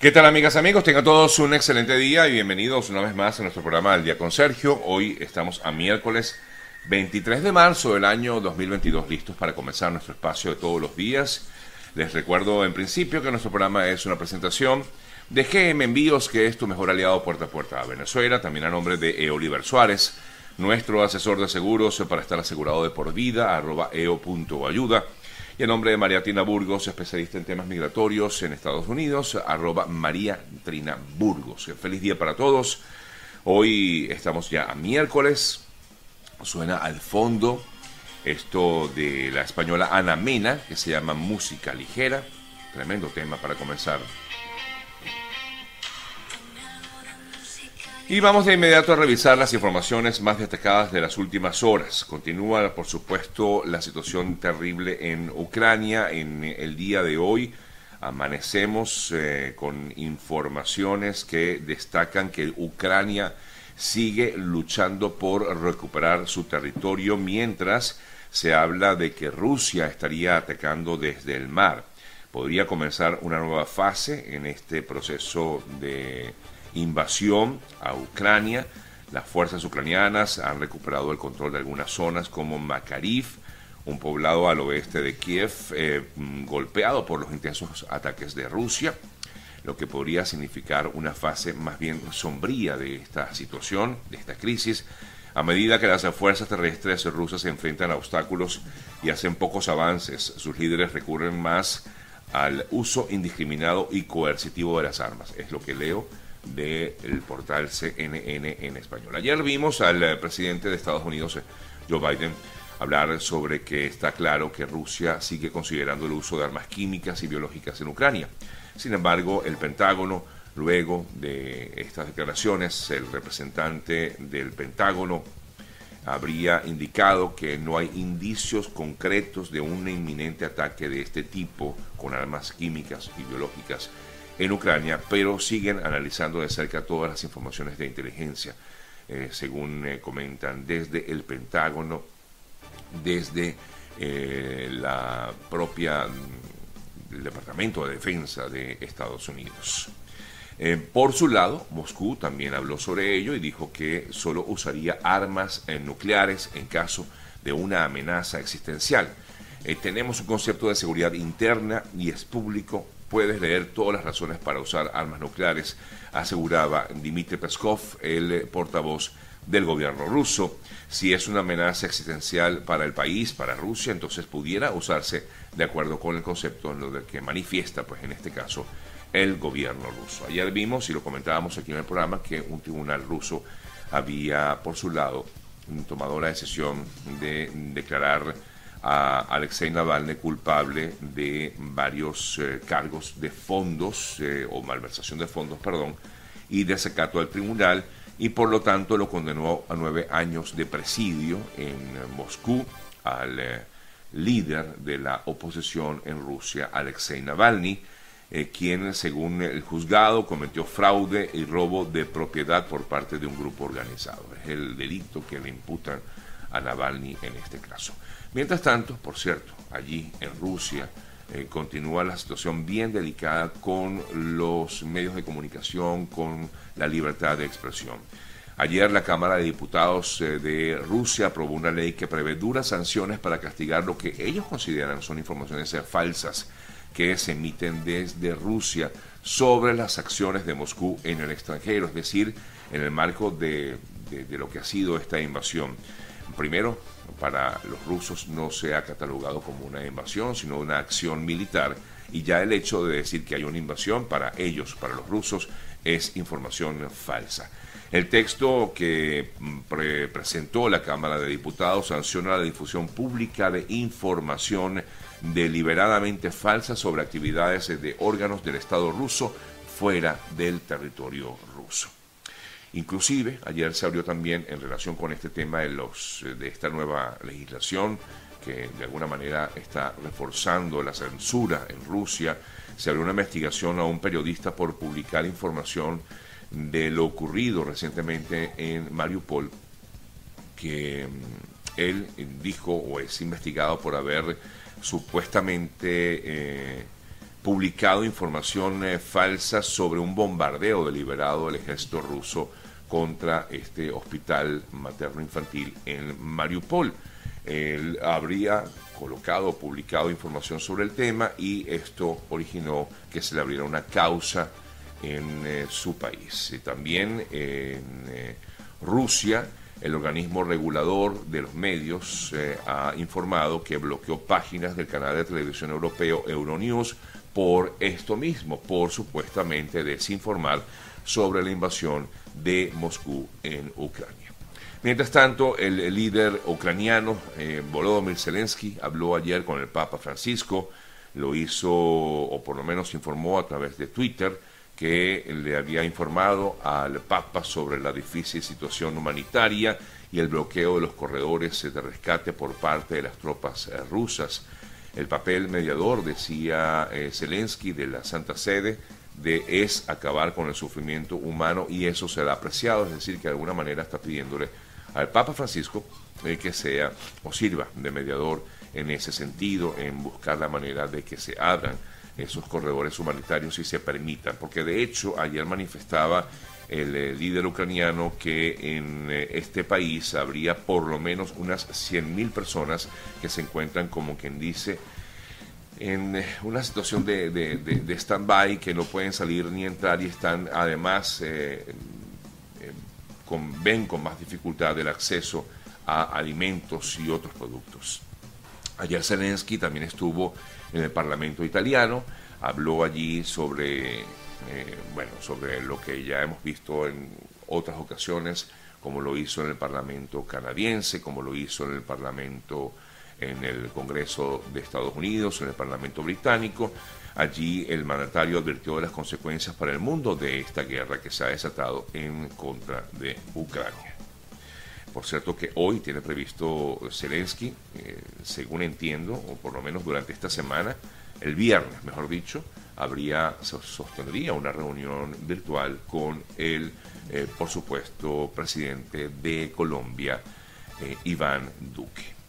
¿Qué tal amigas, amigos? Tengan todos un excelente día y bienvenidos una vez más a nuestro programa del Día con Sergio. Hoy estamos a miércoles 23 de marzo del año 2022, listos para comenzar nuestro espacio de todos los días. Les recuerdo en principio que nuestro programa es una presentación de GM Envíos, que es tu mejor aliado puerta a puerta a Venezuela, también a nombre de E. Suárez, nuestro asesor de seguros para estar asegurado de por vida, arroba eo.ayuda. Y en nombre de María Trina Burgos, especialista en temas migratorios en Estados Unidos, arroba María Trina Burgos. Feliz día para todos. Hoy estamos ya a miércoles. Suena al fondo esto de la española Ana Mena, que se llama Música Ligera. Tremendo tema para comenzar Y vamos de inmediato a revisar las informaciones más destacadas de las últimas horas. Continúa, por supuesto, la situación terrible en Ucrania. En el día de hoy amanecemos eh, con informaciones que destacan que Ucrania sigue luchando por recuperar su territorio mientras se habla de que Rusia estaría atacando desde el mar. Podría comenzar una nueva fase en este proceso de invasión a Ucrania. Las fuerzas ucranianas han recuperado el control de algunas zonas como Makariv, un poblado al oeste de Kiev, eh, mm, golpeado por los intensos ataques de Rusia, lo que podría significar una fase más bien sombría de esta situación, de esta crisis, a medida que las fuerzas terrestres rusas se enfrentan a obstáculos y hacen pocos avances, sus líderes recurren más al uso indiscriminado y coercitivo de las armas. Es lo que leo del portal CNN en español. Ayer vimos al eh, presidente de Estados Unidos, eh, Joe Biden, hablar sobre que está claro que Rusia sigue considerando el uso de armas químicas y biológicas en Ucrania. Sin embargo, el Pentágono, luego de estas declaraciones, el representante del Pentágono habría indicado que no hay indicios concretos de un inminente ataque de este tipo con armas químicas y biológicas en Ucrania, pero siguen analizando de cerca todas las informaciones de inteligencia, eh, según eh, comentan desde el Pentágono, desde eh, la propia mm, Departamento de Defensa de Estados Unidos. por su lado, Moscú también habló sobre ello y dijo que solo usaría armas nucleares en caso de una amenaza existencial. tenemos un concepto de seguridad interna y es público puedes leer todas las razones para usar armas nucleares, aseguraba Dmitry Peskov, el portavoz del gobierno ruso. Si es una amenaza existencial para el país, para Rusia, entonces pudiera usarse de acuerdo con el concepto en lo que manifiesta, pues en este caso, el gobierno ruso. Ayer vimos, y lo comentábamos aquí en el programa, que un tribunal ruso había, por su lado, tomado la decisión de declarar a Alexei Navalny culpable de varios eh, cargos de fondos eh, o malversación de fondos, perdón, y desacato al tribunal y por lo tanto lo condenó a nueve años de presidio en Moscú al eh, líder de la oposición en Rusia, Alexei Navalny, quien según el juzgado cometió fraude y robo de propiedad por parte de un grupo organizado. Es el delito que le imputan a Navalny en este caso. Mientras tanto, por cierto, allí en Rusia eh, continúa la situación bien delicada con los medios de comunicación, con la libertad de expresión. Ayer la Cámara de Diputados eh, de Rusia aprobó una ley que prevé duras sanciones para castigar lo que ellos consideran son informaciones falsas que se emiten desde Rusia sobre las acciones de Moscú en el extranjero, es decir, en el marco de lo que ha sido esta invasión. Primero, para los rusos no se ha catalogado como una invasión, sino una acción militar. Y ya el hecho de decir que hay una invasión para ellos, para los rusos, es información falsa. El texto que mm, presentó la Cámara de Diputados sanciona la difusión pública de información deliberadamente falsa sobre actividades de órganos del Estado ruso fuera del territorio ruso. Inclusive, ayer se abrió también en relación con este tema de, los, de esta nueva legislación que de alguna manera está reforzando la censura en Rusia, se abrió una investigación a un periodista por publicar información de lo ocurrido recientemente en Mariupol, que mm, él dijo o es investigado por haber supuestamente eh, publicado información eh, falsa sobre un bombardeo deliberado del ejército ruso contra este hospital materno infantil en Mariupol. Él habría colocado, publicado información sobre el tema y esto originó que se le abriera una causa en eh, su país. También en eh, Rusia, el organismo regulador de los medios eh, ha informado que bloqueó páginas del canal de televisión europeo Euronews por esto mismo, por supuestamente desinformar sobre la invasión de Moscú en Ucrania. Mientras tanto, el, líder ucraniano eh, Volodymyr Zelensky habló ayer con el Papa Francisco, lo hizo, o por lo menos informó a través de Twitter, que le había informado al Papa sobre la difícil situación humanitaria y el bloqueo de los corredores de rescate por parte de las tropas eh, rusas. El papel mediador, decía eh, Zelensky, de la Santa Sede, de, es acabar con el sufrimiento humano y eso será apreciado, es decir, que de alguna manera está pidiéndole al Papa Francisco eh, que sea o sirva de mediador en ese sentido, en buscar la manera de que se abran esos corredores humanitarios y se permitan, porque de hecho ayer manifestaba el eh, líder ucraniano que en eh, este país habría por lo menos unas 100.000 personas que se encuentran, como quien dice, en una situación de, de, stand-by, que no pueden salir ni entrar y están además ven con más dificultad el acceso a alimentos y otros productos. Ayer Zelensky también estuvo en el Parlamento italiano, habló allí sobre, eh, bueno, sobre lo que ya hemos visto en otras ocasiones, como lo hizo en el Parlamento canadiense, como lo hizo en el Parlamento en el Congreso de Estados Unidos, en el Parlamento británico, Allí el mandatario advirtió de las consecuencias para el mundo de esta guerra que se ha desatado en contra de Ucrania. Por cierto que hoy tiene previsto Zelensky, eh, según entiendo, o por lo menos durante esta semana, el viernes, mejor dicho, habría, sostendría una reunión virtual con el, eh, por supuesto, presidente de Colombia, eh, Iván Duque.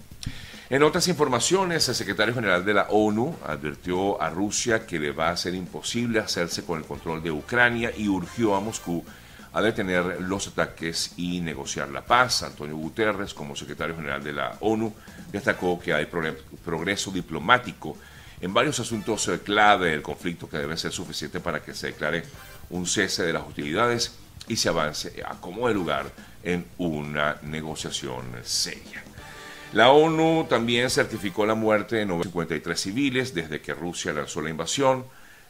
En otras informaciones, el secretario general de la ONU advirtió a Rusia que le va a ser imposible hacerse con el control de Ucrania y urgió a Moscú a detener los ataques y negociar la paz. Antonio Guterres, como secretario general de la ONU, destacó que hay progreso diplomático en varios asuntos eh, clave del conflicto que deben ser suficientes para que se declare un cese de las hostilidades y se avance a como de lugar en una negociación seria. La ONU también certificó la muerte de 953 civiles desde que Rusia lanzó la invasión,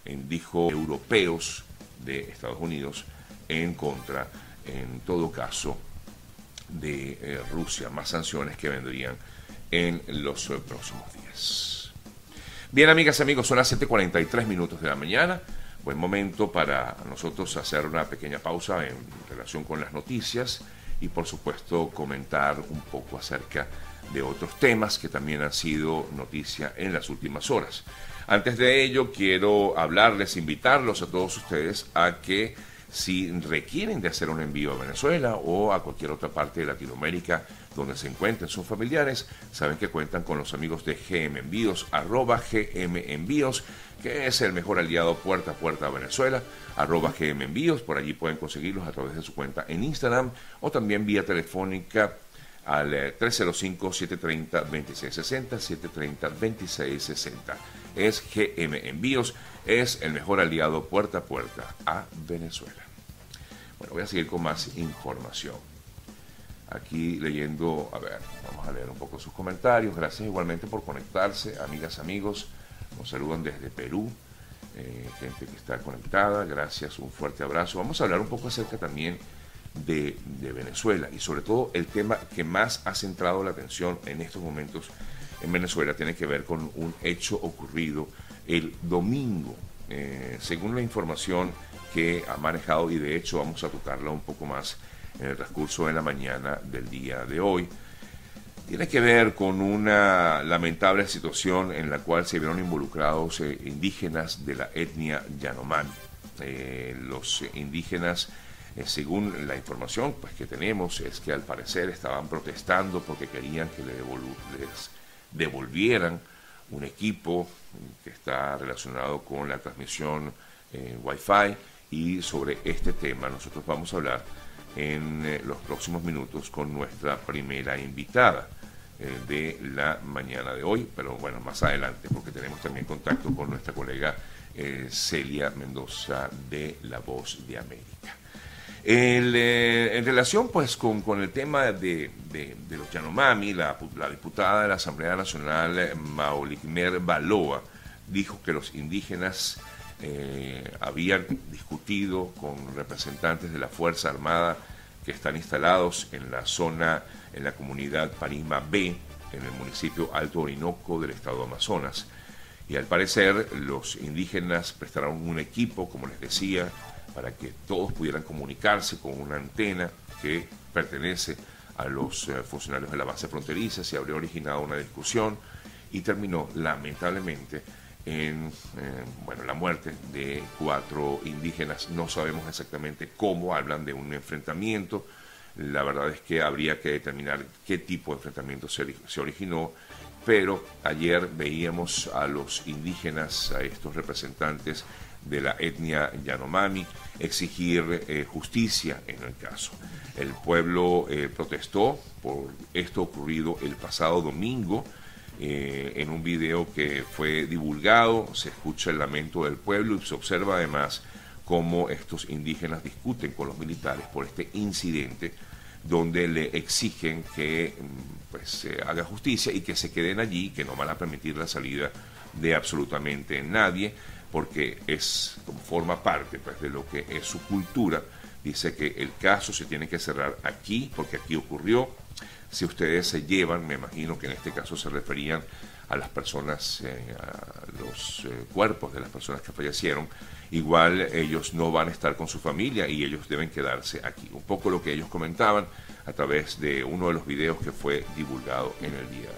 en, dijo europeos de Estados Unidos, en contra, en todo caso, de eh, Rusia. Más sanciones que vendrían en los eh, próximos días. Bien, amigas y amigos, son las 7:43 minutos de la mañana. Buen momento para nosotros hacer una pequeña pausa en relación con las noticias y, por supuesto, comentar un poco acerca de de otros temas que también han sido noticia en las últimas horas. Antes de ello, quiero hablarles, invitarlos a todos ustedes a que si requieren de hacer un envío a Venezuela o a cualquier otra parte de Latinoamérica donde se encuentren sus familiares, saben que cuentan con los amigos de GM Envíos, arroba GM Envíos, que es el mejor aliado puerta a puerta a Venezuela, arroba GM Envíos, por allí pueden conseguirlos a través de su cuenta en Instagram o también vía telefónica al 305-730-2660, eh, 730-2660. Es GM Envíos, es el mejor aliado puerta a puerta a Venezuela. Bueno, voy a seguir con más información. Aquí leyendo, a ver, vamos a leer un poco sus comentarios. Gracias igualmente por conectarse, amigas, amigos. Nos saludan desde Perú, eh, gente que está conectada. Gracias, un fuerte abrazo. Vamos a hablar un poco acerca también Venezuela y sobre todo el tema que más ha centrado la atención en estos momentos en Venezuela tiene que ver con un hecho ocurrido el domingo, eh, según la información que ha manejado y de hecho vamos a tocarla un poco más en el transcurso de la mañana del día de hoy. Tiene que ver con una lamentable situación en la cual se vieron involucrados eh, indígenas de la etnia Yanomami. Eh, los indígenas eh, según la información pues, que tenemos, es que al parecer estaban protestando porque querían que les devolvieran un equipo que está relacionado con la transmisión en Wi-Fi y sobre este tema nosotros vamos a hablar en eh, los próximos minutos con nuestra primera invitada eh, de la mañana de hoy, pero bueno, más adelante, porque tenemos también contacto con nuestra colega eh, Celia Mendoza de La Voz de América. En relación pues con, el tema de, de, los Yanomami, la, la, diputada de la Asamblea Nacional, Maulikmer Baloa, dijo que los indígenas eh, habían discutido con representantes de la Fuerza Armada que están instalados en la zona, en la comunidad Parima B, en el municipio Alto Orinoco del estado Amazonas. Y al parecer los indígenas prestaron un equipo, como les decía, para que todos pudieran comunicarse con una antena que pertenece a los eh, funcionarios de la base fronteriza, se habría originado una discusión y terminó lamentablemente en bueno, la muerte de cuatro indígenas. No sabemos exactamente cómo, hablan de un enfrentamiento. La verdad es que habría que determinar qué tipo de enfrentamiento se, se originó, pero ayer veíamos a los indígenas, a estos representantes de la etnia Yanomami, exigir eh, justicia en el caso. El pueblo eh, protestó por esto ocurrido el pasado domingo eh, en un video que fue divulgado, se escucha el lamento del pueblo y se observa además cómo estos indígenas discuten con los militares por este incidente donde le exigen que mm, pues, se haga justicia y que se queden allí, que no van a permitir la salida de absolutamente nadie, porque es como forma parte pues, de lo que es su cultura. Dice que el caso se tiene que cerrar aquí, porque aquí ocurrió, si ustedes se llevan, me imagino que en este caso se referían a las personas, eh, a los eh, cuerpos de las personas que fallecieron, igual ellos no van a estar con su familia y ellos deben quedarse aquí. Un poco lo que ellos comentaban a través de uno de los videos que fue divulgado en el día de